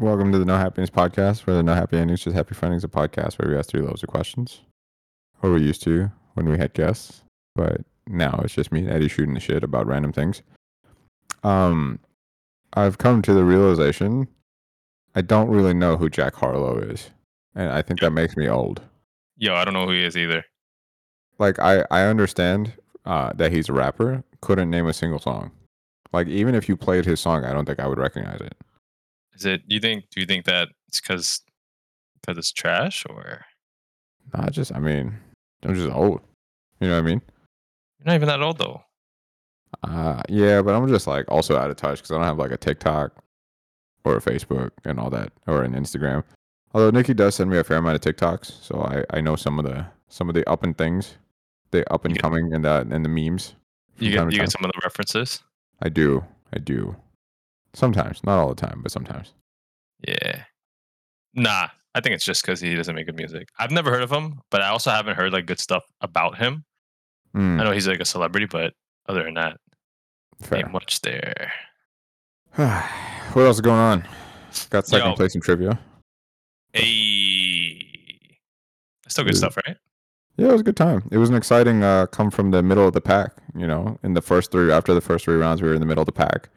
Welcome to the No Happy Endings Podcast, where the No Happy Endings, Just Happy Findings, a podcast where we ask three levels of questions. Or we used to when we had guests, but now it's just me and Eddie shooting the shit about random things. Um, I've come to the realization I don't really know who Jack Harlow is, and I think that makes me old. Yo, I don't know who he is either. Like I, I understand uh, that he's a rapper, couldn't name a single song. Like even if you played his song, I don't think I would recognize it. Is it? Do you think? Do you think that it's because because it's trash or Not just, I mean, I'm just old. You know what I mean? you're not even that old though? Uh, yeah, but I'm just like also out of touch because I don't have like a TikTok or a Facebook and all that or an Instagram. Although Nikki does send me a fair amount of TikToks, so I, I know some of the some of the up and things, the up and get- coming and the and the memes. You get you get some of the references. I do, I do. Sometimes, not all the time, but sometimes. Yeah. Nah, I think it's just because he doesn't make good music. I've never heard of him, but I also haven't heard like good stuff about him. Mm, I know he's like a celebrity, but other than that, fair. ain't much there. what else is going on? Got second Yo. place in trivia. Hey, still good Dude. stuff, right? Yeah, it was a good time. It was an exciting uh, come from the middle of the pack. You know, in the first three, after the first three rounds, we were in the middle of the pack,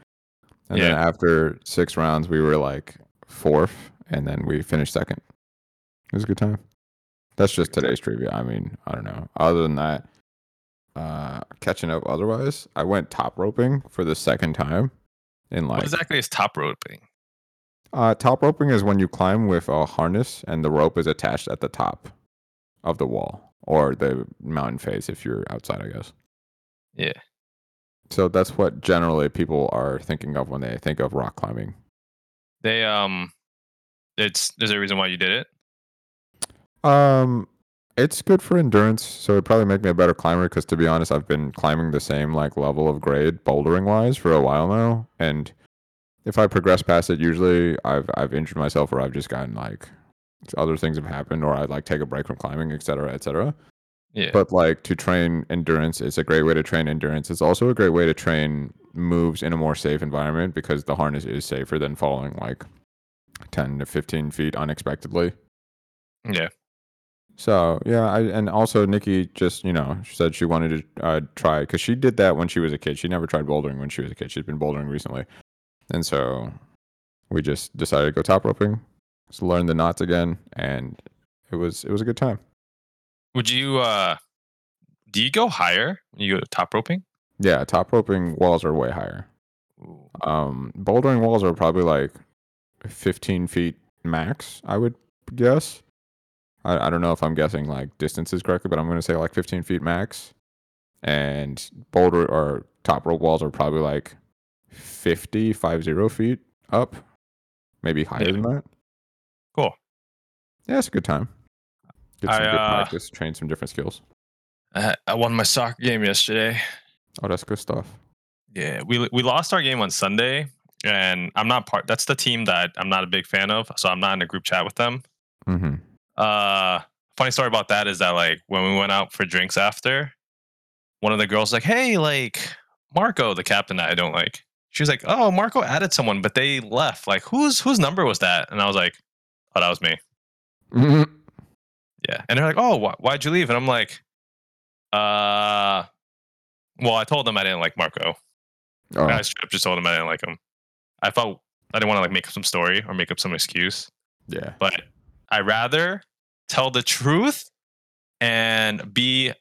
and then Yeah. after six rounds, we were like fourth, and then we finished second. It was a good time. That's just today's trivia. I mean, I don't know. Other than that, uh, catching up. Otherwise, I went top roping for the second time. In like what exactly is top roping? uh, top roping is when you climb with a harness and the rope is attached at the top of the wall or the mountain face if you're outside, I guess. Yeah. So that's what generally people are thinking of when they think of rock climbing. They um, it's there's a reason why you did it. Um, it's good for endurance, so it'd probably make me a better climber. Because to be honest, I've been climbing the same like level of grade bouldering wise for a while now, and if I progress past it, usually I've I've injured myself or I've just gotten like other things have happened or I'd like take a break from climbing, etc., etc. Yeah. But like to train endurance, it's a great way to train endurance. It's also a great way to train moves in a more safe environment because the harness is safer than falling like ten to fifteen feet unexpectedly. yeah. So yeah, I and also Nikki just you know she said she wanted to uh, try because she did that when she was a kid. She never tried bouldering when she was a kid. She's been bouldering recently, and so we just decided to go top roping, just learn the knots again, and it was it was a good time. Would you uh, do you go higher when you go to top roping? Yeah, top roping walls are way higher. Ooh. Um, bouldering walls are probably like fifteen feet max. I would guess. I, I don't know if I'm guessing like distances correctly, but I'm going to say like 15 feet max. And boulder or top rope walls are probably like 50, 50 feet up, maybe higher than that. Cool. Yeah, it's a good time. Get I, some good uh, practice, train some different skills. I, I won my soccer game yesterday. Oh, that's good stuff. Yeah, we we lost our game on Sunday, and I'm not part. That's the team that I'm not a big fan of, so I'm not in a group chat with them. hmm Uh, funny story about that is that like when we went out for drinks after, one of the girls like, "Hey, like Marco, the captain that I don't like." She was like, "Oh, Marco added someone, but they left. Like, whose whose number was that?" And I was like, "Oh, that was me." Yeah, and they're like, "Oh, wh- why'd you leave?" And I'm like, "Uh, well, I told them I didn't like Marco. Oh, I just told them I didn't like him. I felt I didn't want to like make up some story or make up some excuse, yeah. but I rather tell the truth and be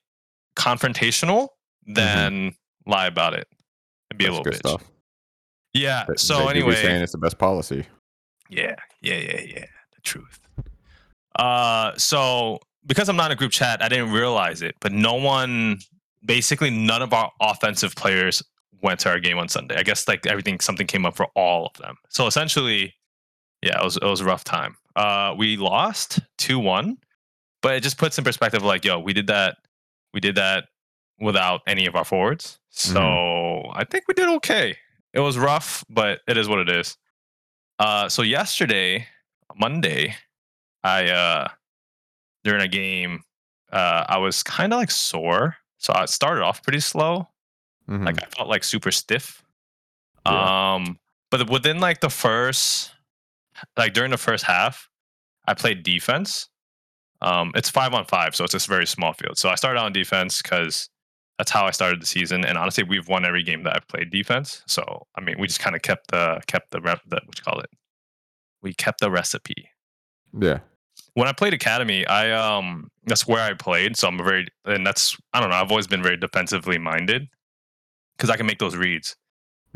confrontational than lie about it and be Mm-hmm. That's a good little bitch. stuff. Yeah. They- So they do be anyway, saying it's the best policy. yeah, yeah, yeah, yeah. The truth. Uh, so because I'm not in a group chat, I didn't realize it, but no one, basically none of our offensive players went to our game on Sunday. I guess like everything, something came up for all of them. So essentially, yeah, it was it was a rough time. Uh, we lost two one, but it just puts in perspective like, yo, we did that, we did that without any of our forwards. So I think we did okay. It was rough, but it is what it is. Uh, so yesterday, Monday, I uh during a game, uh, I was kind of like sore. So I started off pretty slow. Mhm. Like I felt like super stiff. Yeah. Um, but within like the first like during the first half, I played defense. Um, it's five on five, so it's just a very small field. So I started out on defense because that's how I started the season. And honestly, we've won every game that I've played defense. So I mean, we just kind of kept the kept the rep the what you call it. We kept the recipe. Yeah. When I played academy, I um that's where I played. So I'm very and that's I don't know. I've always been very defensively minded because I can make those reads.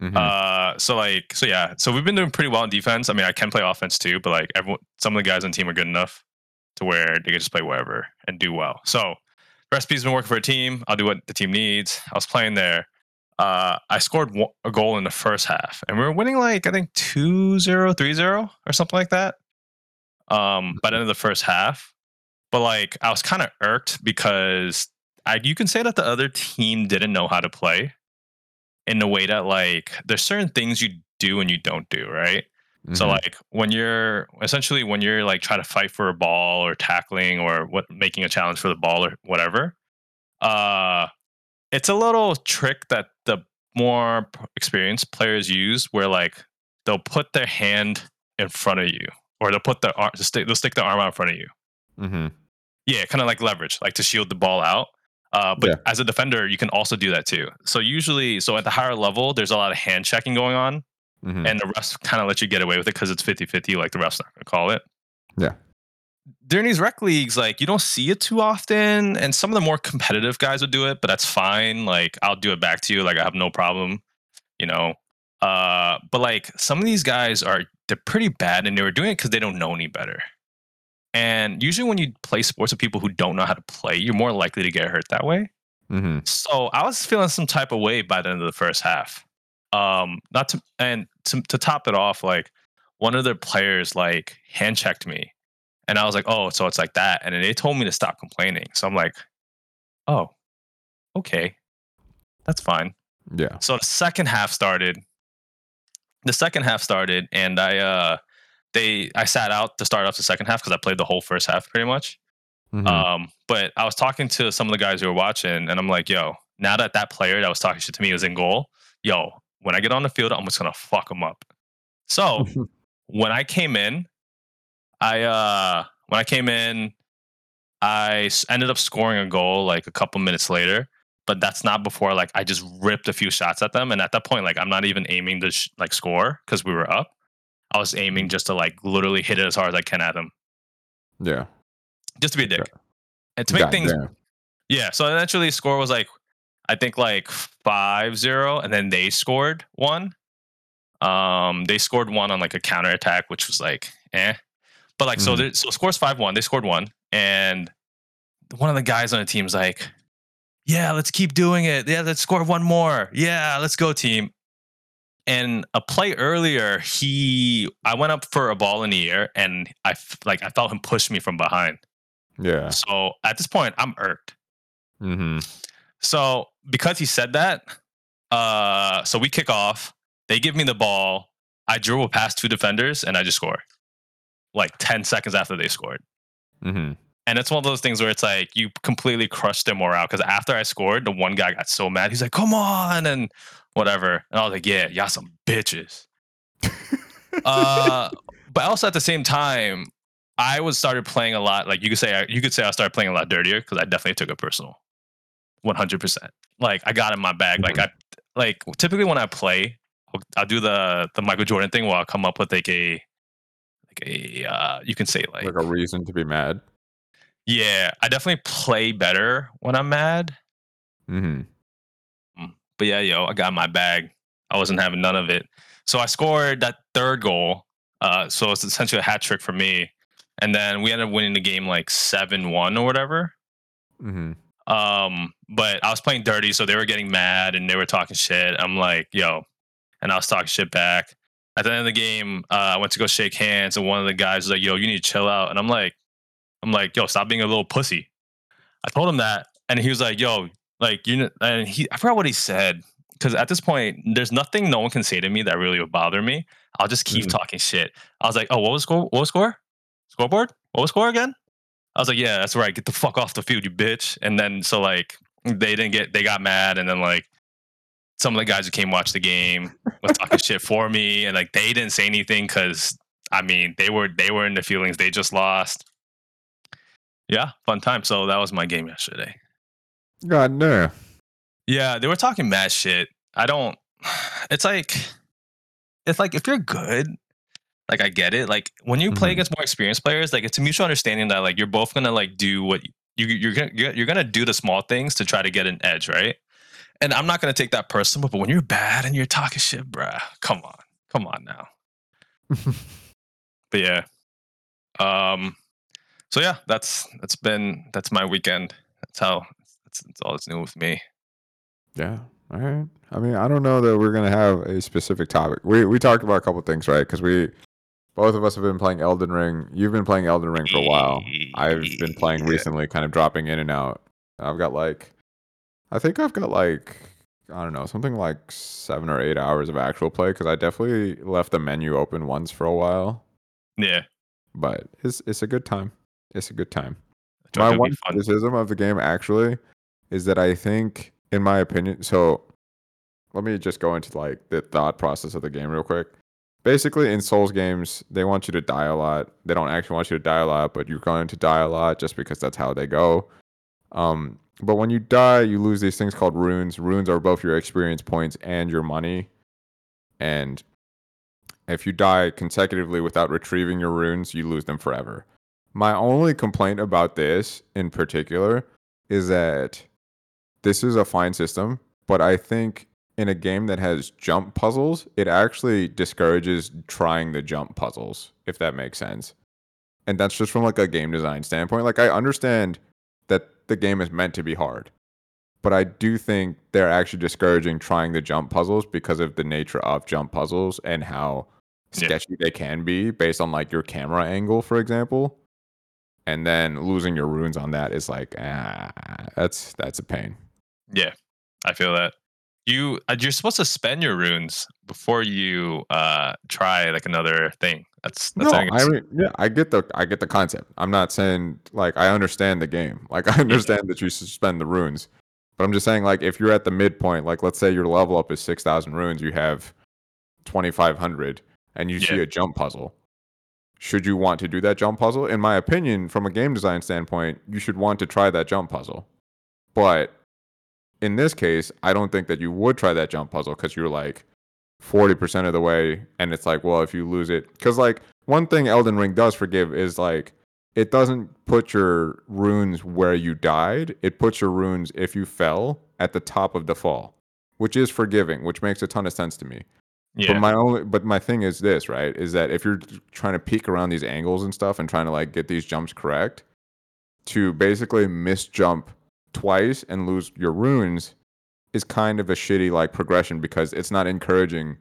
Mhm. Uh, so like, so yeah, so we've been doing pretty well in defense. I mean, I can play offense too, but like everyone, some of the guys on the team are good enough to where they can just play wherever and do well. So recipe's been working for a team. I'll do what the team needs. I was playing there. Uh, I scored one, a goal in the first half, and we were winning like I think 2-0, 3-0 or something like that. Um, by the end of the first half, but like I was kind of irked because I you can say that the other team didn't know how to play in the way that like there's certain things you do and you don't do, right? So Mhm. like when you're essentially when you're like trying to fight for a ball or tackling or what making a challenge for the ball or whatever, uh it's a little trick that the more experienced players use where like they'll put their hand in front of you or they'll put the arm stick, they'll stick their arm out in front of you. Mhm. Yeah, kind of like leverage, like to shield the ball out. Uh, but Yeah. as a defender, you can also do that too. So usually, so at the higher level, there's a lot of hand checking going on, Mhm. and the refs kind of let you get away with it because it's 50-50, like the refs not gonna call it. Yeah. During these rec leagues, like you don't see it too often, and some of the more competitive guys will do it, but that's fine. Like I'll do it back to you, like I have no problem, you know. Uh, but like some of these guys are they're pretty bad, and they were doing it because they don't know any better. And usually, when you play sports with people who don't know how to play, you're more likely to get hurt that way. Mhm. So I was feeling some type of way by the end of the first half. Um, not to and to, to top it off, like one of their players like hand checked me, and I was like, "Oh, so it's like that." And then they told me to stop complaining. So I'm like, "Oh, okay, that's fine." Yeah. So the second half started. The second half started, and I uh, they I sat out to start off the second half because I played the whole first half pretty much. Mhm. Um, but I was talking to some of the guys who were watching, and I'm like, yo, now that that player that was talking shit to me is in goal, yo, when I get on the field, I'm just gonna fuck him up. So when I came in, I uh when I came in, I ended up scoring a goal like a couple minutes later. But that's not before like I just ripped a few shots at them, and at that point, like I'm not even aiming to sh- like score because we were up. I was aiming just to like literally hit it as hard as I can at them, yeah. just to be a dick, and to make things Goddamn. Yeah, so eventually score was like I think like 5-0 and then they scored one. Um they scored one on like a counter attack which was like eh. But like so Mhm. there, so scores 5-1, they scored one and one of the guys on the team's like yeah, let's keep doing it. Yeah, let's score one more. Yeah, let's go team. And a play earlier, he I went up for a ball in the air and I like I felt him push me from behind. Yeah. So at this point, I'm irked. Mhm. So because he said that, uh, so we kick off. They give me the ball. I dribble past two defenders and I just score. Like ten seconds after they scored, Mhm. And it's one of those things where it's like you completely crushed their morale. Because after I scored, the one guy got so mad. He's like, "Come on!" and whatever. And I was like, "Yeah, y'all some bitches." uh, but also at the same time, I was started playing a lot. Like you could say, I, you could say I started playing a lot dirtier because I definitely took it personal, one hundred percent. Like I got in my bag. Like I, like typically when I play, I'll, I'll do the the Michael Jordan thing where I'll come up with like a, like a, uh, you can say like, Like a reason to be mad. Yeah, I definitely play better when I'm mad. Mhm. But yeah, yo, I got my bag. I wasn't having none of it. So I scored that third goal. Uh, so it's essentially a hat trick for me. And then we ended up winning the game like seven one or whatever. Mhm. Um, but I was playing dirty, so they were getting mad and they were talking shit. I'm like, yo, and I was talking shit back. At the end of the game, uh, I went to go shake hands, and one of the guys was like, "Yo, you need to chill out." And I'm like, "I'm like, yo, stop being a little pussy." I told him that, and he was like, "Yo, like you," know, and he, I forgot what he said because at this point, there's nothing no one can say to me that really would bother me. I'll just keep Mhm. talking shit. I was like, "Oh, what was score? What was score? Scoreboard? What was score again?" I was like, "Yeah, that's right. Get the fuck off the field, you bitch." And then so like they didn't get, they got mad, and then like some of the guys who came watch the game was talking shit for me, and like they didn't say anything because I mean, they were they were in the feelings. They just lost. Yeah, fun time. So that was my game yesterday. God no. Yeah, they were talking mad shit. I don't. It's like, it's like if you're good, like I get it. Like when you play Mhm. against more experienced players, like it's a mutual understanding that like you're both gonna like do what you you're gonna you're, you're gonna do the small things to try to get an edge, right? And I'm not gonna take that personal, but when you're bad and you're talking shit, bruh, come on, come on now. But yeah, um, so yeah, that's that's been that's my weekend. That's how that's, that's all that's new with me. Yeah. All right. I mean, I don't know that we're gonna have a specific topic. We we talked about a couple things, right? Because we both of us have been playing Elden Ring. You've been playing Elden Ring for a while. I've been playing recently, kind of dropping in and out. I've got like, I think I've got like, I don't know, something like seven or eight hours of actual play because I definitely left the menu open once for a while. Yeah, But it's it's a good time. It's a good time. My one criticism of the game actually is that I think, in my opinion, so let me just go into like the thought process of the game real quick. Basically, in Souls games, they want you to die a lot. They don't actually want you to die a lot, but you're going to die a lot just because that's how they go. Um, but when you die, you lose these things called runes. Runes are both your experience points and your money. And if you die consecutively without retrieving your runes, you lose them forever. My only complaint about this in particular is that this is a fine system, but I think in a game that has jump puzzles, it actually discourages trying the jump puzzles, if that makes sense. And that's just from like a game design standpoint. Like I understand that the game is meant to be hard, but I do think they're actually discouraging trying the jump puzzles because of the nature of jump puzzles and how Yeah. sketchy they can be based on like your camera angle, for example. And then losing your runes on that is like, ah, that's that's a pain. Yeah, I feel that. You uh, you're supposed to spend your runes before you uh try like another thing. That's that's no, I think I it's- mean, yeah, I get the I get the concept. I'm not saying like I understand the game. Like I understand that you suspend the runes, but I'm just saying like if you're at the midpoint, like let's say your level up is six thousand runes, you have twenty five hundred, and you see a jump puzzle. Should you want to do that jump puzzle? In my opinion, from a game design standpoint, you should want to try that jump puzzle. But in this case, I don't think that you would try that jump puzzle because you're like 40% of the way. And it's like, well, if you lose it, because like one thing Elden Ring does forgive is like, it doesn't put your runes where you died. It puts your runes, if you fell, at the top of the fall, which is forgiving, which makes a ton of sense to me. Yeah. But my only, but my thing is this, right? Is that if you're trying to peek around these angles and stuff and trying to like get these jumps correct, to basically miss jump twice and lose your runes is kind of a shitty like progression because it's not encouraging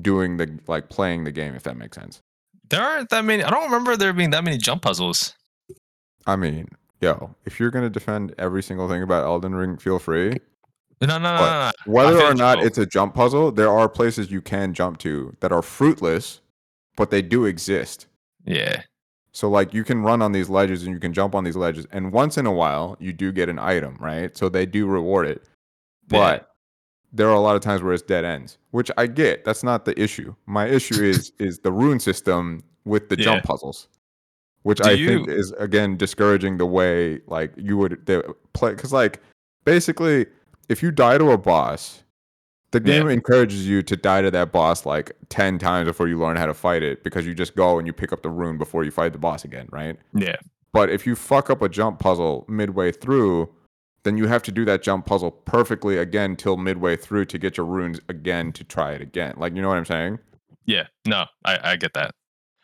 doing the like playing the game if that makes sense. there aren't that many. I don't remember there being that many jump puzzles. I mean, yo, if you're gonna defend every single thing about Elden Ring, feel free. No, no, no, no, no. Whether or not it's a jump puzzle, there are places you can jump to that are fruitless, but they do exist. Yeah, So like you can run on these ledges and you can jump on these ledges, and once in a while you do get an item, right? So they do reward it, Yeah. but there are a lot of times where it's dead ends, which I get. That's not the issue. My issue is is the rune system with the jump puzzles, which Do I think is again discouraging the way like you would the play because like basically if you die to a boss. The Yeah. game encourages you to die to that boss like 10 times before you learn how to fight it because you just go and you pick up the rune before you fight the boss again, right? yeah, But if you fuck up a jump puzzle midway through, then you have to do that jump puzzle perfectly again till midway through to get your runes again to try it again. Like you know what I'm saying? yeah. No, I I get that.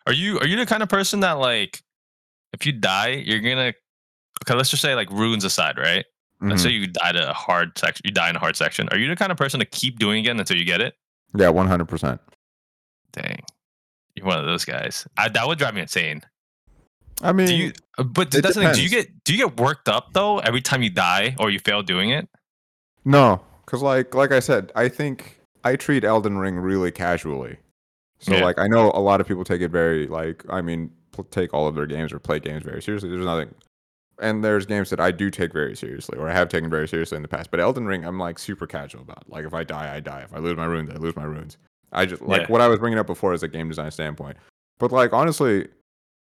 Are you are you the kind of person that like if you die, you're gonna okay? Let's just say like runes aside, right? Let's Mhm. say you die to a hard section. You die in a hard section. Are you the kind of person to keep doing it until you get it? Yeah, 100%. Dang, you're one of those guys. I, that would drive me insane. I mean, Do you? uh, But the thing. Do you get do you get worked up though every time you die or you fail doing it? no, cuz like like I said, I think I treat Elden Ring really casually. So Yeah. like I know a lot of people take it very like I mean take all of their games or play games very seriously. There's nothing and there's games that I do take very seriously or I have taken very seriously in the past. But Elden Ring I'm like super casual about. Like if I die, I die. If I lose my runes, I lose my runes. I just like Yeah. what I was bringing up before as a game design standpoint. But like honestly,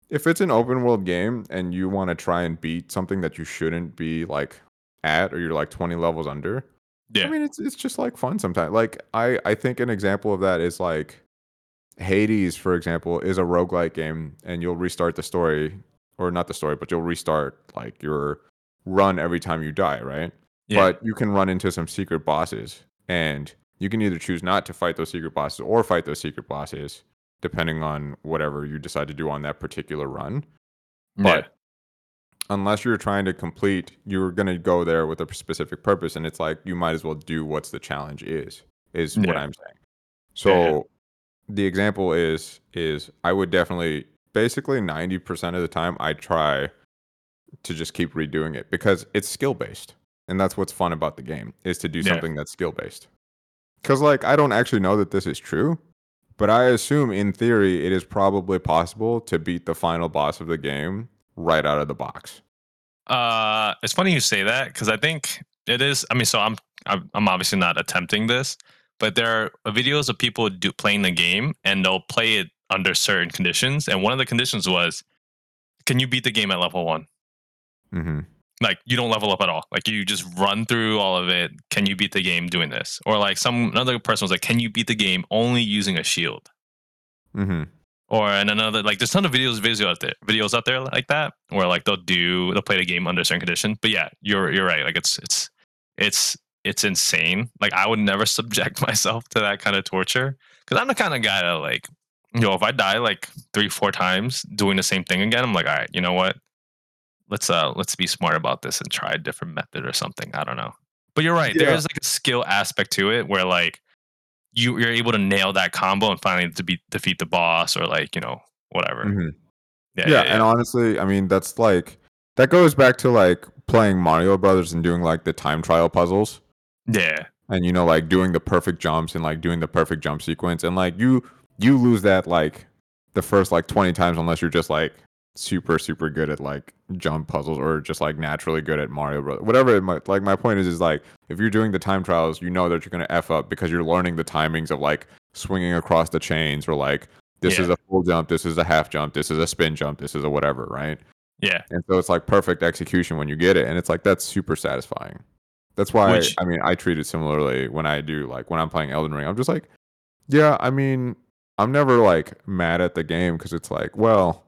if it's an open world game and you want to try and beat something that you shouldn't be like at or you're like 20 levels under, Yeah. I mean it's it's just like fun sometimes. Like I I think an example of that is like Hades, for example, is a roguelike game and you'll restart the story or not the story, but you'll restart like your run every time you die, right? yeah. But you can run into some secret bosses and you can either choose not to fight those secret bosses or fight those secret bosses depending on whatever you decide to do on that particular run. yeah. But unless you're trying to complete, you're going to go there with a specific purpose and it's like you might as well do what's the challenge is is what I'm saying. So Yeah, yeah. the example is is I would definitely basically 90% of the time I try to just keep redoing it because it's skill based. And that's what's fun about the game is to do Yeah. something that's skill based. Cuz like I don't actually know that this is true, but I assume in theory it is probably possible to beat the final boss of the game right out of the box. Uh, it's funny you say that because I think it is. I mean, so I'm I'm I'm obviously not attempting this, but there are videos of people do playing the game and they'll play it under certain conditions. And one of the conditions was, can you beat the game at level one? Mhm. Like you don't level up at all. Like you just run through all of it. Can you beat the game doing this? Or like some another person was like, can you beat the game only using a shield? Mhm. or and another like there's a ton of videos videos out there videos out there like that where like they'll do they'll play the game under certain conditions but yeah you're you're right like it's it's it's it's insane like i would never subject myself to that kind of torture because i'm the kind of guy that like you know if i die like three four times doing the same thing again i'm like all right you know what let's uh let's be smart about this and try a different method or something i don't know but you're right there Yeah. is like a skill aspect to it where like you you're able to nail that combo and finally to beat defeat the boss or like you know whatever. Mhm. Yeah, yeah, and honestly, I mean that's like that goes back to like playing Mario Brothers and doing like the time trial puzzles. yeah, and you know like doing the perfect jumps and like doing the perfect jump sequence and like you you lose that like the first like 20 times unless you're just like super super good at like jump puzzles or just like naturally good at Mario Bros. Whatever it might like my point is is like if you're doing the time trials, you know that you're going to f up because you're learning the timings of like swinging across the chains or like this is a full jump, this is a half jump, this is a spin jump, this is a whatever, right? yeah, And so it's like perfect execution when you get it. And it's like that's super satisfying. That's why Which- I mean I treat it similarly when I do like when I'm playing Elden Ring. I'm just like, yeah, I mean, I'm never like mad at the game because it's like, well,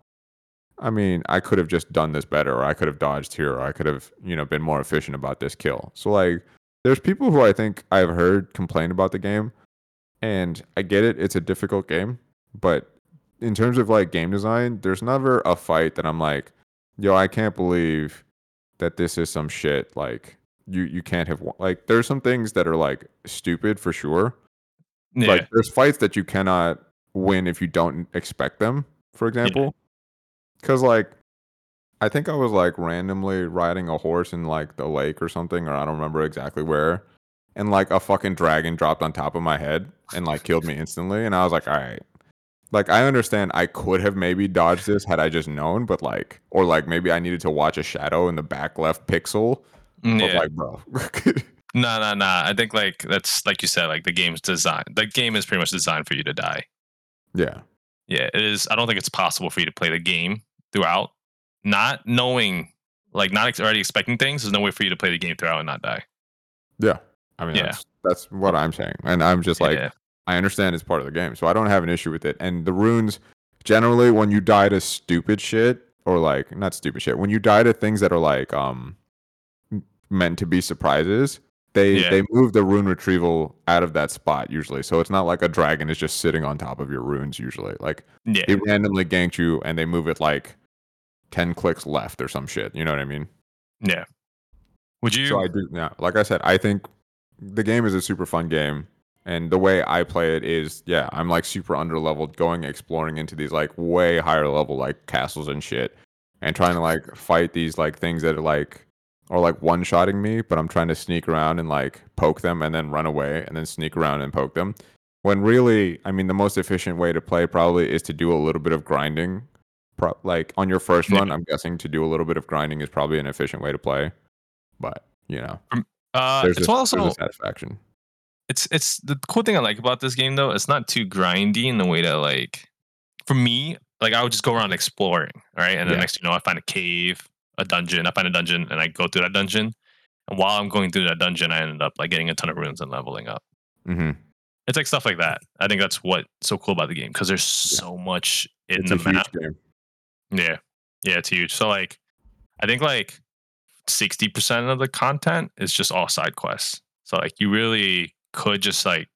I mean, I could have just done this better, or I could have dodged here, or I could have, you know, been more efficient about this kill. So like there's people who I think I've heard complain about the game, and I get it, it's a difficult game, but in terms of like game design, there's never a fight that I'm like, yo, I can't believe that this is some shit. Like you you can't have won- like there's some things that are like stupid for sure. yeah, Like there's fights that you cannot win if you don't expect them. For example, because like I think I was like randomly riding a horse in like the lake or something, or I don't remember exactly where. And like a fucking dragon dropped on top of my head and like killed me instantly. And I was like, all right. Like I understand I could have maybe dodged this had I just known, but like or like maybe I needed to watch a shadow in the back left pixel. Mm, yeah. like, bro. No, no, no. I think like that's like you said, like the game's designed. The game is pretty much designed for you to die. Yeah. Yeah, it is. I don't think it's possible for you to play the game throughout, not knowing, like, not ex- already expecting things. There's no way for you to play the game throughout and not die. Yeah. I mean Yeah. that's that's what I'm saying. And I'm just like yeah, I understand it's part of the game, so I don't have an issue with it. And the runes, generally, when you die to stupid shit or like not stupid shit, when you die to things that are like um meant to be surprises, they Yeah. they move the rune retrieval out of that spot usually. So it's not like a dragon is just sitting on top of your runes usually. Like yeah, they randomly ganked you and they move it like ten clicks left or some shit. You know what I mean? yeah. Would you? So I do yeah, like I said, I think the game is a super fun game. And the way I play it is, yeah, I'm like super under leveled, going exploring into these like way higher level like castles and shit, and trying to like fight these like things that are like or like one shotting me, but I'm trying to sneak around and like poke them and then run away and then sneak around and poke them. When really, I mean, the most efficient way to play probably is to do a little bit of grinding. Pro- like on your first Yeah. run, I'm guessing to do a little bit of grinding is probably an efficient way to play. But you know, uh, there's, it's a, also there's a satisfaction. it's it's the cool thing I like about this game though. It's not too grindy in the way that like for me like I would just go around exploring, right? And then Yeah. next you know, I find a cave, a dungeon. I find a dungeon, and I go through that dungeon. And while I'm going through that dungeon, I ended up like getting a ton of runes and leveling up. hmm It's like stuff like that. I think that's what's so cool about the game because there's so much in It's the map. Yeah, yeah, it's huge. So like, I think like sixty percent of the content is just all side quests. So like, you really could just like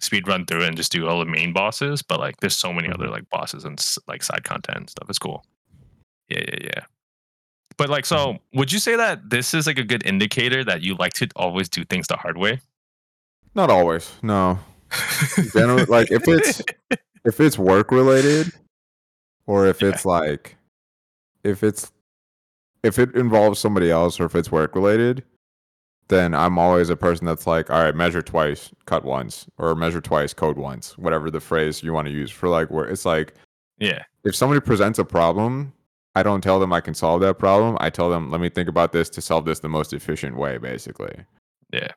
speed run through and just do all the main bosses, but like, there's so many other Mhm. like bosses and like side content and stuff. It's cool. Yeah, yeah, yeah. But like, so mm-hmm. would you say that this is like a good indicator that you like to always do things the hard way? Not always. No. Generally, like if it's if it's work related, or if Yeah. it's like if it's if it involves somebody else, or if it's work related, then I'm always a person that's like, all right, measure twice, cut once, or measure twice, code once, whatever the phrase you want to use for like where it's like yeah, if somebody presents a problem, I don't tell them I can solve that problem. I tell them, let me think about this to solve this the most efficient way, basically. Yeah.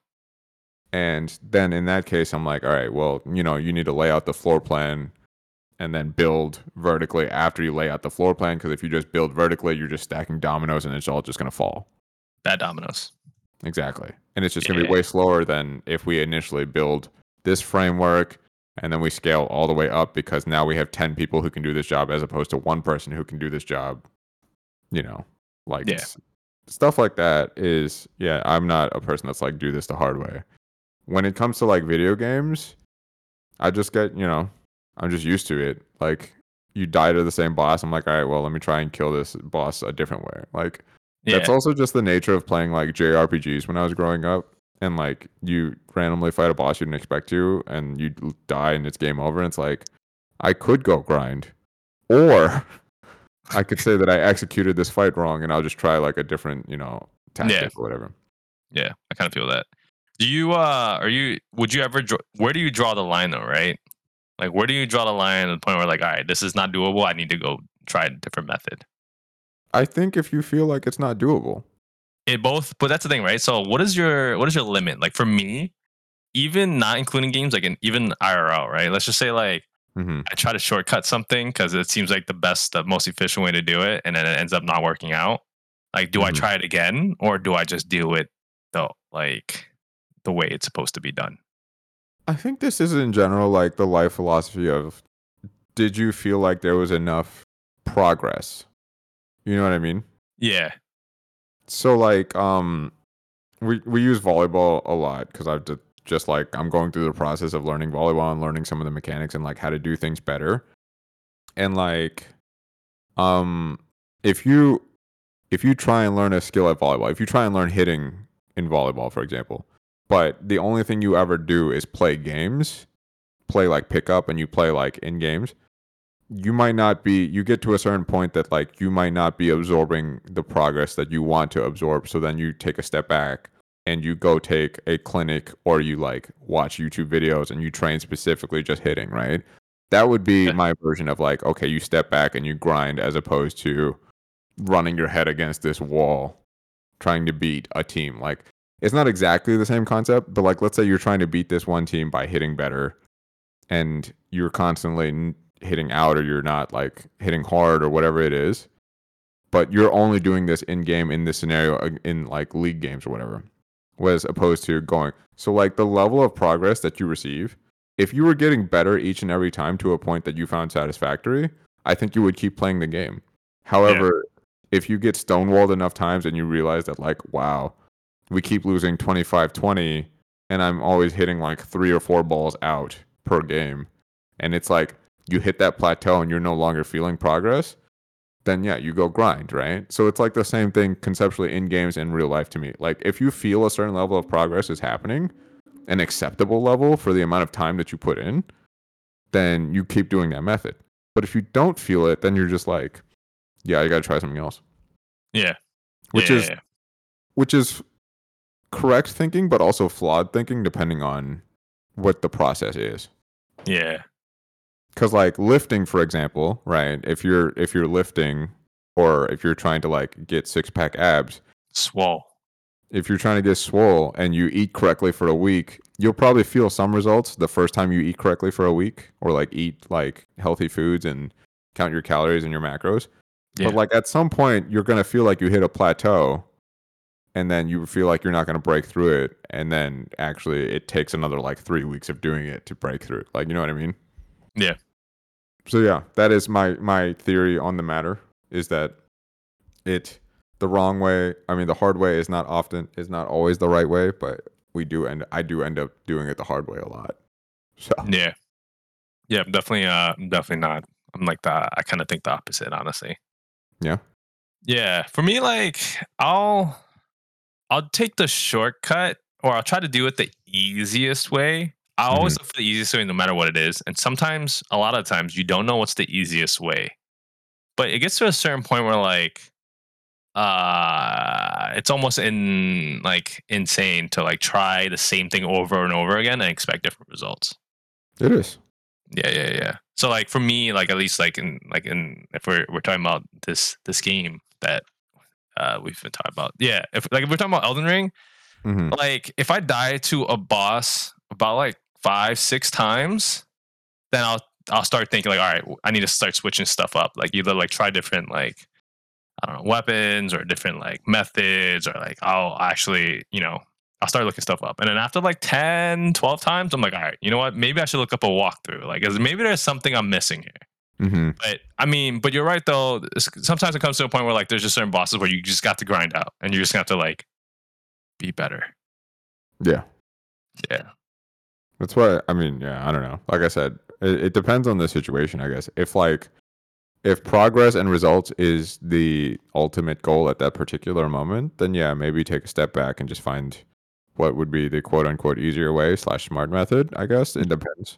And then in that case, I'm like, all right, well, you know, you need to lay out the floor plan and then build vertically after you lay out the floor plan. Because if you just build vertically, you're just stacking dominoes and it's all just going to fall. bad dominoes. Exactly. And it's just going to be way slower than if we initially build this framework and then we scale all the way up because now we have 10 people who can do this job as opposed to one person who can do this job. You know, like Yeah. stuff like that is, yeah, I'm not a person that's like, do this the hard way. When it comes to like video games, I just get, you know, I'm just used to it. Like, you die to the same boss. I'm like, all right, well, let me try and kill this boss a different way. Like, Yeah, that's also just the nature of playing like JRPGs when I was growing up. And like you randomly fight a boss you didn't expect to, and you die and it's game over. And it's like, I could go grind, or I could say that I executed this fight wrong, and I'll just try like a different, you know, tactic or whatever. yeah, I kind of feel that. Do you uh are you would you ever draw, where do you draw the line though, right? Like where do you draw the line at the point where like, all right, this is not doable. I need to go try a different method. I think if you feel like it's not doable, It both, but that's the thing, right? So what is your what is your limit? Like for me, even not including games, like in even IRL, right? Let's just say like hmm I try to shortcut something because it seems like the best, the most efficient way to do it, and then it ends up not working out. Like, do I Mhm. try it again, or do I just do it the like the way it's supposed to be done? I think this is in general like the life philosophy of did you feel like there was enough progress? You know what I mean? Yeah, So like um we we use volleyball a lot cuz I've d- just like I'm going through the process of learning volleyball and learning some of the mechanics and like how to do things better. And like um if you if you try and learn a skill at volleyball, if you try and learn hitting in volleyball for example, but the only thing you ever do is play games, play like pickup and you play like in games, you might not be you get to a certain point that like you might not be absorbing the progress that you want to absorb so then you take a step back and you go take a clinic or you like watch YouTube videos and you train specifically just hitting, right? That would be my version of like okay, you step back and you grind as opposed to running your head against this wall trying to beat a team. Like it's not exactly the same concept, but like let's say you're trying to beat this one team by hitting better and you're constantly hitting out or you're not like hitting hard or whatever it is but you're only doing this in game in this scenario uh, in like league games or whatever was opposed to going so like the level of progress that you receive if you were getting better each and every time to a point that you found satisfactory i think you would keep playing the game. However if you get stonewalled enough times and you realize that like wow we keep losing 25-20 and i'm always hitting like three or four balls out per game and it's like you hit that plateau and you're no longer feeling progress then yeah you go grind right? So it's like the same thing conceptually in games and real life to me. Like if you feel a certain level of progress is happening an acceptable level for the amount of time that you put in then you keep doing that method. But if you don't feel it then you're just like yeah you got to try something else. Yeah, which yeah, is yeah. which is correct thinking but also flawed thinking depending on what the process is. Yeah, because like lifting for example right if you're if you're lifting or if you're trying to like get six pack abs swole. if you're trying to get swole and you eat correctly for a week you'll probably feel some results the first time you eat correctly for a week or like eat like healthy foods and count your calories and your macros. Yeah. But like at some point, you're gonna feel like you hit a plateau, and then you feel like you're not gonna break through it, and then actually it takes another like three weeks of doing it to break through. Like you know what I mean? Yeah. So yeah, that is my my theory on the matter is that it the wrong way. I mean, the hard way is not often is not always the right way, but we do end I do end up doing it the hard way a lot. So Yeah. Yeah, definitely uh definitely not. I'm like the I kind of think the opposite, honestly. Yeah? Yeah. For me, like I'll I'll take the shortcut or I'll try to do it the easiest way. I always look for the easiest way no matter what it is. And sometimes, a lot of times, you don't know what's the easiest way. But it gets to a certain point where like uh it's almost in like insane to like try the same thing over and over again and expect different results. it is. Yeah, yeah, yeah. So like for me, like at least like in like in if we're we're talking about this this game that uh we've been talking about. Yeah. If like if we're talking about Elden Ring, Mhm. like if I die to a boss about like five, six times, then I'll I'll start thinking like, all right, I need to start switching stuff up. Like either like try different like I don't know, weapons or different like methods or like I'll actually, you know, I'll start looking stuff up. And then after like 10, 12 times, I'm like, all right, you know what? Maybe I should look up a walkthrough. Like, is maybe there's something I'm missing here. hmm But I mean, but you're right though. Sometimes it comes to a point where like there's just certain bosses where you just got to grind out and you just got to like be better. Yeah. Yeah. That's why I mean, yeah, I don't know. Like I said, it, it depends on the situation, I guess. If like if progress and results is the ultimate goal at that particular moment, then yeah, maybe take a step back and just find what would be the quote unquote easier way slash smart method, I guess. It depends.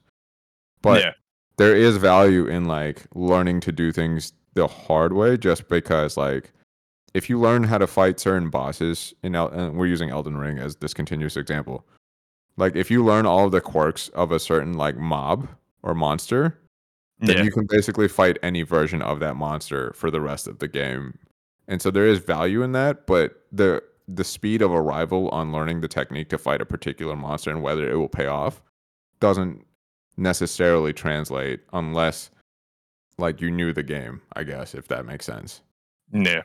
But yeah. there is value in like learning to do things the hard way just because like if you learn how to fight certain bosses in El- and we're using Elden Ring as this continuous example like if you learn all of the quirks of a certain like mob or monster then Yeah. you can basically fight any version of that monster for the rest of the game and so there is value in that but the the speed of arrival on learning the technique to fight a particular monster and whether it will pay off doesn't necessarily translate unless like you knew the game i guess if that makes sense Yeah.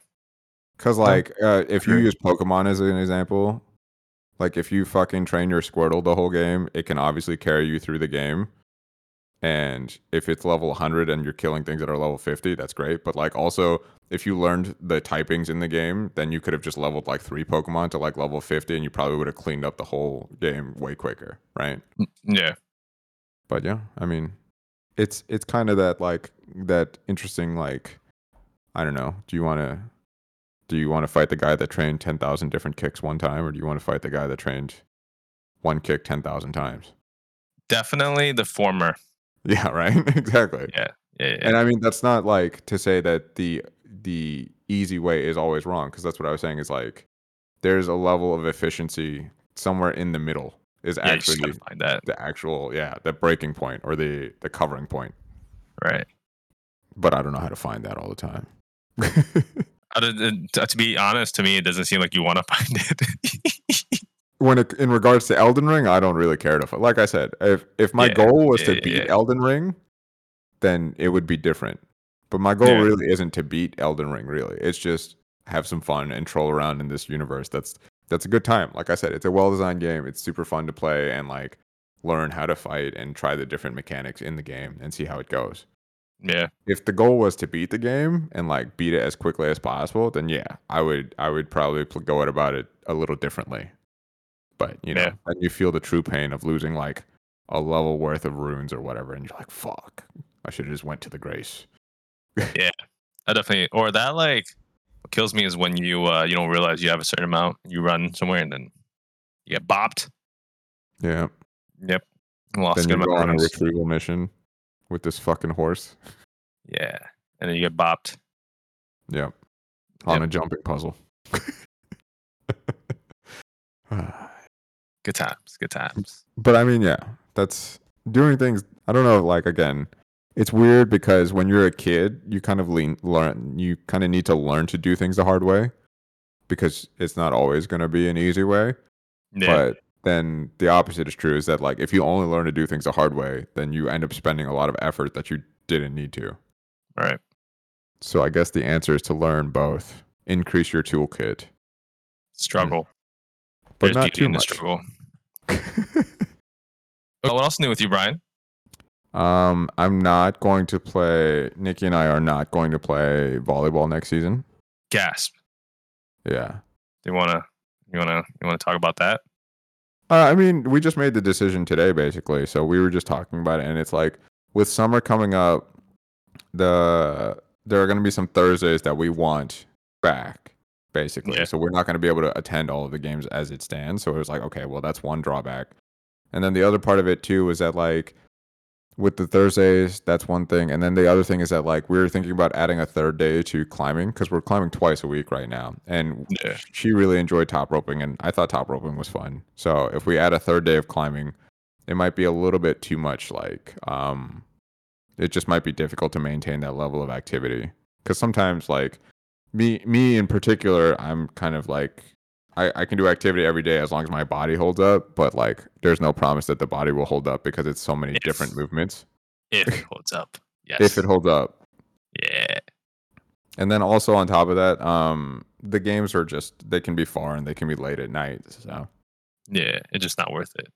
because like uh, if you use pokemon as an example like if you fucking train your squirtle the whole game it can obviously carry you through the game. And if it's level 100 and you're killing things that are level 50 that's great. But like also if you learned the typings in the game then you could have just leveled like three pokemon to like level 50 and you probably would have cleaned up the whole game way quicker right? Mm, yeah. but yeah i mean it's it's kind of that like that interesting like i don't know do you want to do you want to fight the guy that trained 10,000 different kicks one time or do you want to fight the guy that trained one kick 10,000 times Definitely the former. yeah right exactly Yeah. Yeah. yeah. and i mean that's not like to say that the the easy way is always wrong because that's what i was saying is like there's a level of efficiency somewhere in the middle is yeah, actually gotta find that. the actual yeah the breaking point or the the covering point Right. but I don't know how to find that all the time. To be honest, to me, it doesn't seem like you want to find it. when it, in regards to Elden Ring, I don't really care to. fi- Like I said, if if my Yeah, goal was yeah, to beat yeah. Elden Ring, then it would be different. But my goal really isn't to beat Elden Ring. Really, it's just have some fun and troll around in this universe. That's that's a good time. Like I said, it's a well designed game. It's super fun to play and like learn how to fight and try the different mechanics in the game and see how it goes. Yeah. if the goal was to beat the game and like beat it as quickly as possible, then yeah, I would I would probably go about it a little differently. But you know, Yeah. then you feel the true pain of losing like a level worth of runes or whatever, and you're like, "Fuck, I should have just went to the grace." Yeah, I definitely or that like what kills me is when you uh you don't realize you have a certain amount, you run somewhere and then you get bopped. Yeah. Yep. Lost Then you go on a retrieval mission with this fucking horse. Yeah. And then you get bopped. Yep. On Yep. a jumping puzzle. Good times. Good times. but I mean, yeah, that's doing things. I don't know. Like again, it's weird because when you're a kid, you kind of lean, learn. You kind of need to learn to do things the hard way because it's not always going to be an easy way. Yeah. But then the opposite is true. Is that like if you only learn to do things the hard way, then you end up spending a lot of effort that you didn't need to. Right. So I guess the answer is to learn both. Increase your toolkit, Struggle. but There's not too much. struggle. What else new with you, Brian? um, I'm not going to play. Nikki and I are not going to play volleyball next season. Gasp. Yeah. Do you wanna you wanna you wanna talk about that? Uh, I mean, we just made the decision today, basically. So we were just talking about it, and it's like with summer coming up, the there are going to be some Thursdays that we want back, basically. Yeah. So we're not going to be able to attend all of the games as it stands. So it was like, okay, well, that's one drawback. And then the other part of it too was that like with the Thursdays, that's one thing, and then the other thing is that like we were thinking about adding a third day to climbing because we're climbing twice a week right now, and Yeah. she really enjoyed top roping, and I thought top roping was fun. So if we add a third day of climbing, it might be a little bit too much. Like, um, it just might be difficult to maintain that level of activity because sometimes, like me, me in particular, I'm kind of like I, I can do activity every day as long as my body holds up, but like there's no promise that the body will hold up because it's so many If. different movements. If it holds up. Yes. If it holds up, yeah. And then also on top of that, um, the games are just they can be far and they can be late at night. So Yeah. It's just not worth it.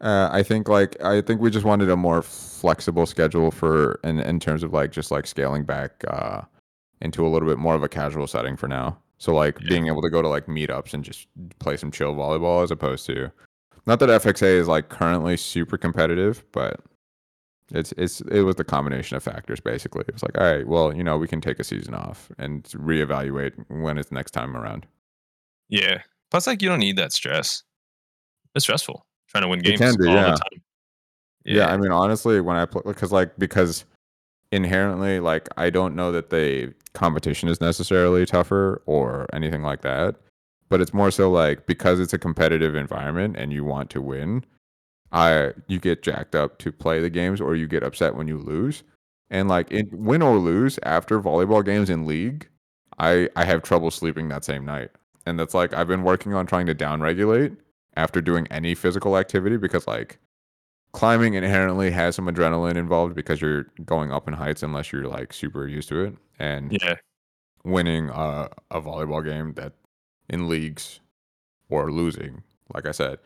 uh, I think like I think we just wanted a more flexible schedule for in in terms of like just like scaling back uh, into a little bit more of a casual setting for now. So like Yeah. being able to go to like meetups and just play some chill volleyball as opposed to not that FXA is like currently super competitive, but it's it's it was the combination of factors basically. It was like, all right, well, you know, we can take a season off and reevaluate when it's next time around. Yeah. Plus, like, you don't need that stress. It's stressful trying to win games can be, all yeah. the time. Yeah, I mean, honestly, when I play, because like because inherently, like I don't know that the competition is necessarily tougher or anything like that, but it's more so like because it's a competitive environment and you want to win, I you get jacked up to play the games or you get upset when you lose, and like in win or lose after volleyball games in league, I I have trouble sleeping that same night, and that's like I've been working on trying to downregulate after doing any physical activity because like climbing inherently has some adrenaline involved because you're going up in heights unless you're like super used to it and yeah. winning a, a volleyball game that in leagues or losing like i said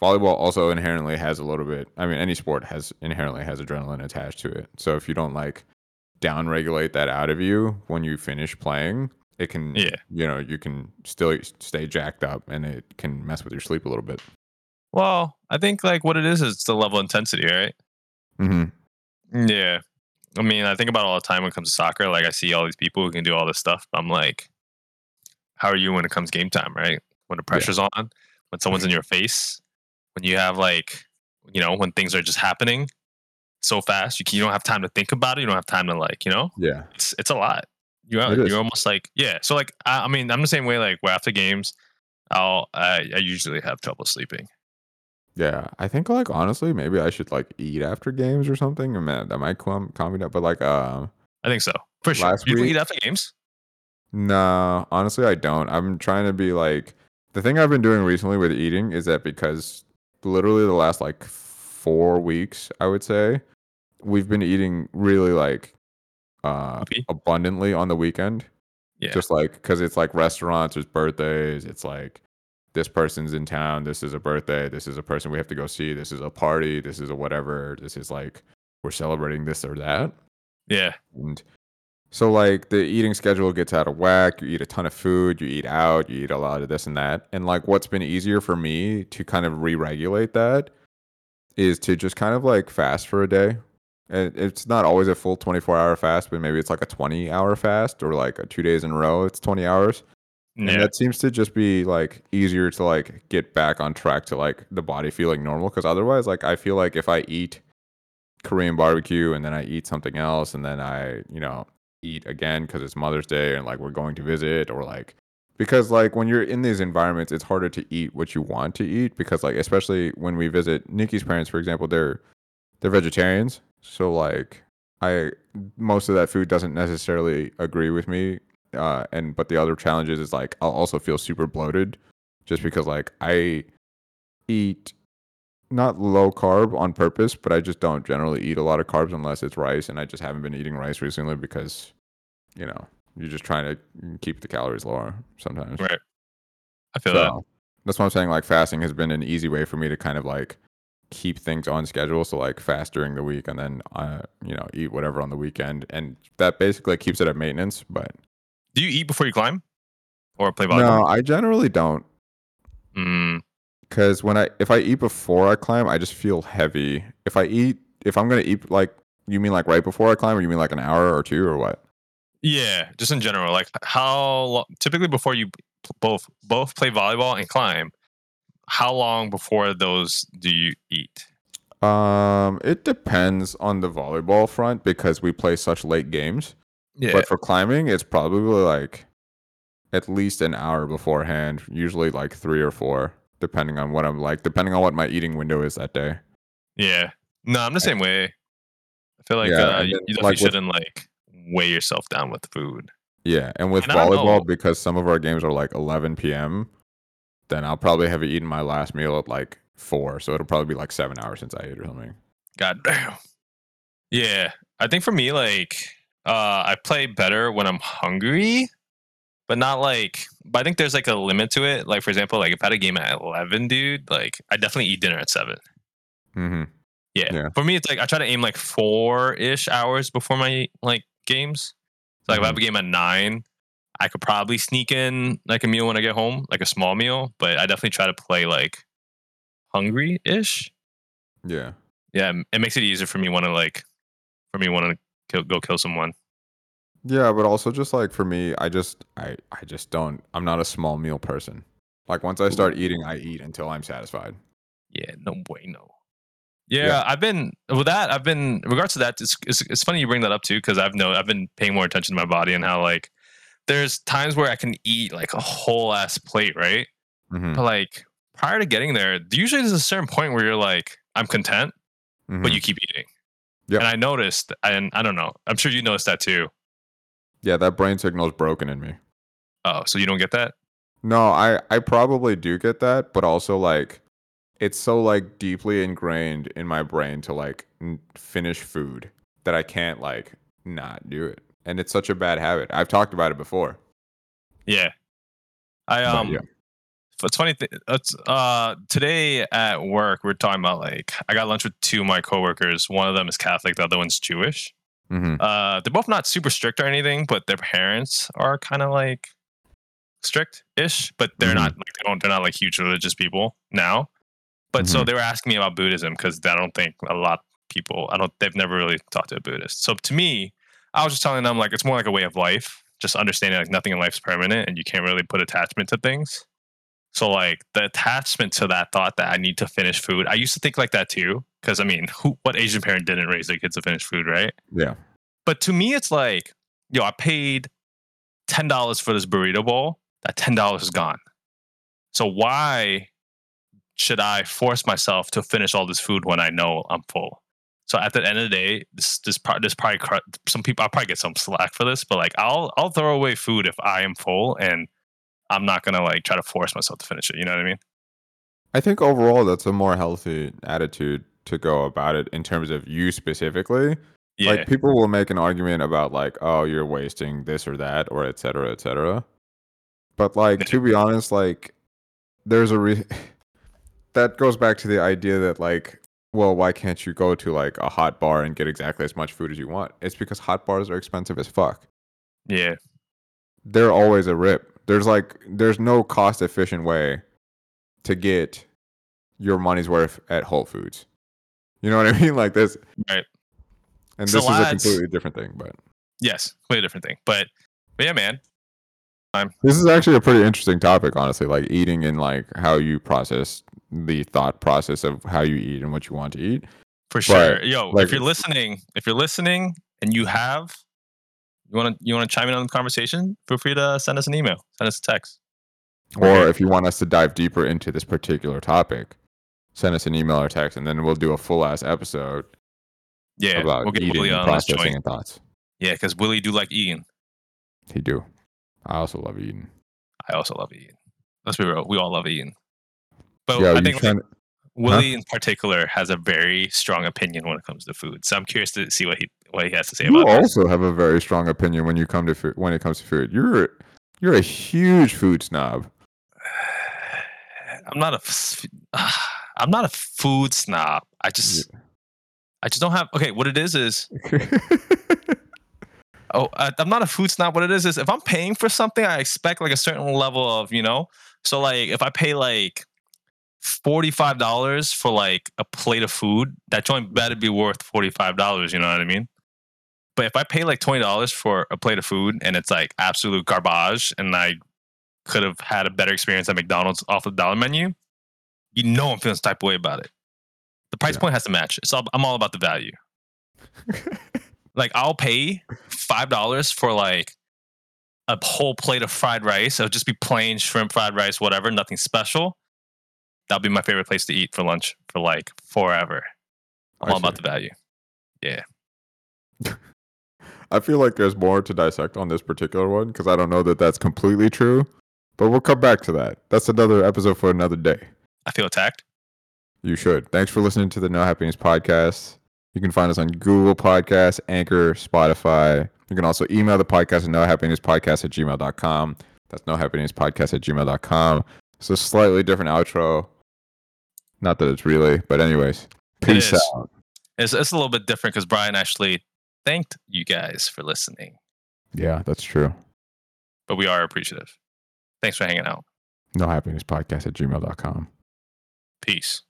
volleyball also inherently has a little bit i mean any sport has inherently has adrenaline attached to it so if you don't like down regulate that out of you when you finish playing it can Yeah. you know you can still stay jacked up and it can mess with your sleep a little bit Well, I think like what it is is the level of intensity, right? mm-hmm. Yeah. I mean, I think about it all the time when it comes to soccer. Like, I see all these people who can do all this stuff. But I'm like, how are you when it comes game time, right? When the pressure's on, when someone's in your face, when you have like, you know, when things are just happening so fast, you, can, you don't have time to think about it. You don't have time to like, you know, yeah it's it's a lot. You are you're almost like yeah. So like, I, I mean, I'm the same way. Like, where after games, I'll I, I usually have trouble sleeping. Yeah, I think like honestly, maybe I should like eat after games or something. And man, that might calm calm me down. But like, uh, I think so for sure. Last you week- eat after games. no, honestly, I don't. I'm trying to be like the thing I've been doing recently with eating is that because literally the last like four weeks, I would say, we've been eating really like uh Okay. abundantly on the weekend. Yeah. Just like because it's like restaurants, there's birthdays, it's like this person's in town, this is a birthday, this is a person we have to go see, this is a party, this is a whatever, this is like we're celebrating this or that. Yeah. And so like the eating schedule gets out of whack. You eat a ton of food, you eat out, you eat a lot of this and that. And like what's been easier for me to kind of re-regulate that is to just kind of like fast for a day. And it's not always a full 24 hour fast, but maybe it's like a 20 hour fast or like a two days in a row, it's 20 hours. And Yeah. that seems to just be like easier to like get back on track to like the body feeling normal. Cause otherwise, like I feel like if I eat Korean barbecue and then I eat something else and then I, you know, eat again because it's Mother's Day and like we're going to visit or like because like when you're in these environments, it's harder to eat what you want to eat because like especially when we visit Nikki's parents, for example, they're they're vegetarians. So like I most of that food doesn't necessarily agree with me. Uh, and but the other challenges is like I'll also feel super bloated just because like I eat not low carb on purpose, but I just don't generally eat a lot of carbs unless it's rice, and I just haven't been eating rice recently because, you know, you're just trying to keep the calories lower sometimes. Right. I feel that. That's what I'm saying. Like fasting has been an easy way for me to kind of like keep things on schedule. So like fast during the week and then uh, you know, eat whatever on the weekend. And that basically keeps it at maintenance. But Do you eat before you climb? Or play volleyball? no. I generally don't. Mm, Because when I if I eat before I climb, I just feel heavy. If I eat if I'm gonna eat like you mean like right before I climb or you mean like an hour or two or what? yeah, just in general. Like how lo- typically before you both both play volleyball and climb, how long before those do you eat? Um it depends on the volleyball front because we play such late games. Yeah. But for climbing, it's probably like at least an hour beforehand, usually like three or four, depending on what I'm like, depending on what my eating window is that day. yeah. No, I'm the same way. I feel like Yeah, uh, you definitely like, shouldn't like weigh yourself down with food. Yeah. And with And volleyball, because some of our games are like 11 p.m., then I'll probably have eaten my last meal at like four. So it'll probably be like seven hours since I ate or something. God damn. Yeah. I think for me, like, uh, I play better when I'm hungry, but not like, but I think there's like a limit to it. Like, for example, like if I had a game at 11, dude, like, I definitely eat dinner at seven. Mm-hmm. Yeah. Yeah. For me, it's like I try to aim like four ish hours before my like games. So, like, if I have a game at nine, I could probably sneak in like a meal when I get home, like a small meal, but I definitely try to play like hungry ish. Yeah. Yeah. It makes it easier for me when to like, for me want to kill, go kill someone. Yeah, but also just like for me, I just I I just don't I'm not a small meal person. Like once I start eating, I eat until I'm satisfied. Yeah, no way, no. Yeah, Yeah. I've been with that. I've been in regards to that. It's it's, it's funny you bring that up too because I've know I've been paying more attention to my body and how like there's times where I can eat like a whole ass plate, right? Mm-hmm. But like prior to getting there, usually there's a certain point where you're like, I'm content, but you keep eating. Yep. And I noticed, and I don't know. I'm sure you noticed that too. yeah, that brain signal is broken in me. Oh, so you don't get that? No, I I probably do get that, but also like it's so like deeply ingrained in my brain to like n- finish food that I can't like not do it. And it's such a bad habit. I've talked about it before. Yeah. I um. yeah. It's funny. Th- it's, uh, today at work, we're talking about like I got lunch with two of my coworkers. One of them is Catholic, the other one's Jewish. Mhm. Uh, they're both not super strict or anything, but their parents are kind of like strict-ish. But they're Mhm. not like they don't. They're not like huge religious people now. But so Mhm. they were asking me about Buddhism because I don't think a lot of people. I don't. They've never really talked to a Buddhist. So to me, I was just telling them like it's more like a way of life. Just understanding like nothing in life's permanent, and you can't really put attachment to things. So like the attachment to that thought that I need to finish food. I used to think like that too. Because I mean, who what Asian parent didn't raise their kids to finish food, right? Yeah. But to me, it's like, yo, I paid ten dollars for this burrito bowl. That ten dollars is gone. So why should I force myself to finish all this food when I know I'm full? So at the end of the day, this this this probably some people I'll probably get some slack for this, but like I'll I'll throw away food if I am full and I'm not gonna like try to force myself to finish it. You know what I mean? I think overall that's a more healthy attitude to go about it in terms of you specifically. Yeah, Like people will make an argument about like, oh, you're wasting this or that, or et cetera, et cetera. But like to be honest, like there's a re- that goes back to the idea that like, well, why can't you go to like a hot bar and get exactly as much food as you want? It's because hot bars are expensive as fuck. yeah, They're always a rip. There's like there's no cost efficient way to get your money's worth at Whole Foods. You know what I mean? Like this Right. And So this is a completely different thing, but yes, completely different thing. But but yeah, man, I'm, This is actually a pretty interesting topic, honestly. Like eating and like how you process the thought process of how you eat and what you want to eat. for sure. But, Yo, like- if you're listening, if you're listening and you have you want to you want to chime in on the conversation, feel free to send us an email, send us a text. Or if you want us to dive deeper into this particular topic, send us an email or text, and then we'll do a full ass episode Yeah, about we'll get eating Willie and processing and thoughts. Yeah, because Willie do like eating. He do. I also love eating. I also love eating. Let's be real, we all love eating. But yeah, I think trying to, Willie in particular has a very strong opinion when it comes to food. So I'm curious to see what he what he has to say You about this. also have a very strong opinion when you come to food, when it comes to food. You're you're a huge food snob. I'm not a I'm not a food snob. I just I just don't have okay, what it is is oh I, I'm not a food snob. What it is is if I'm paying for something, I expect like a certain level of, you know. So like if I pay like $45 for like a plate of food, that joint better be worth $45, you know what I mean? But if I pay like $20 for a plate of food and it's like absolute garbage and I could have had a better experience at McDonald's off the dollar menu, you know I'm feeling some type of way about it. The price Yeah. point has to match. It's all, I'm all about the value. Like I'll pay five dollars for like a whole plate of fried rice. It'll just be plain shrimp fried rice, whatever, nothing special. That'll be my favorite place to eat for lunch for like forever. I'm all about the value. Yeah. I feel like there's more to dissect on this particular one because I don't know that that's completely true, but we'll come back to that. That's another episode for another day. I feel attacked. You should. Thanks for listening to the No Happy Endings Podcast. You can find us on Google Podcasts, Anchor, Spotify. You can also email the podcast at nohappyendingspodcast at gmail.com. That's nohappyendingspodcast at gmail.com. It's a slightly different outro. Not that it's really, but anyways. Peace is. out. It's, it's a little bit different because Brian actually thanked you guys for listening, Yeah, that's true. but we are appreciative. Thanks for hanging out. No Happy Endings podcast at gmail.com. Peace.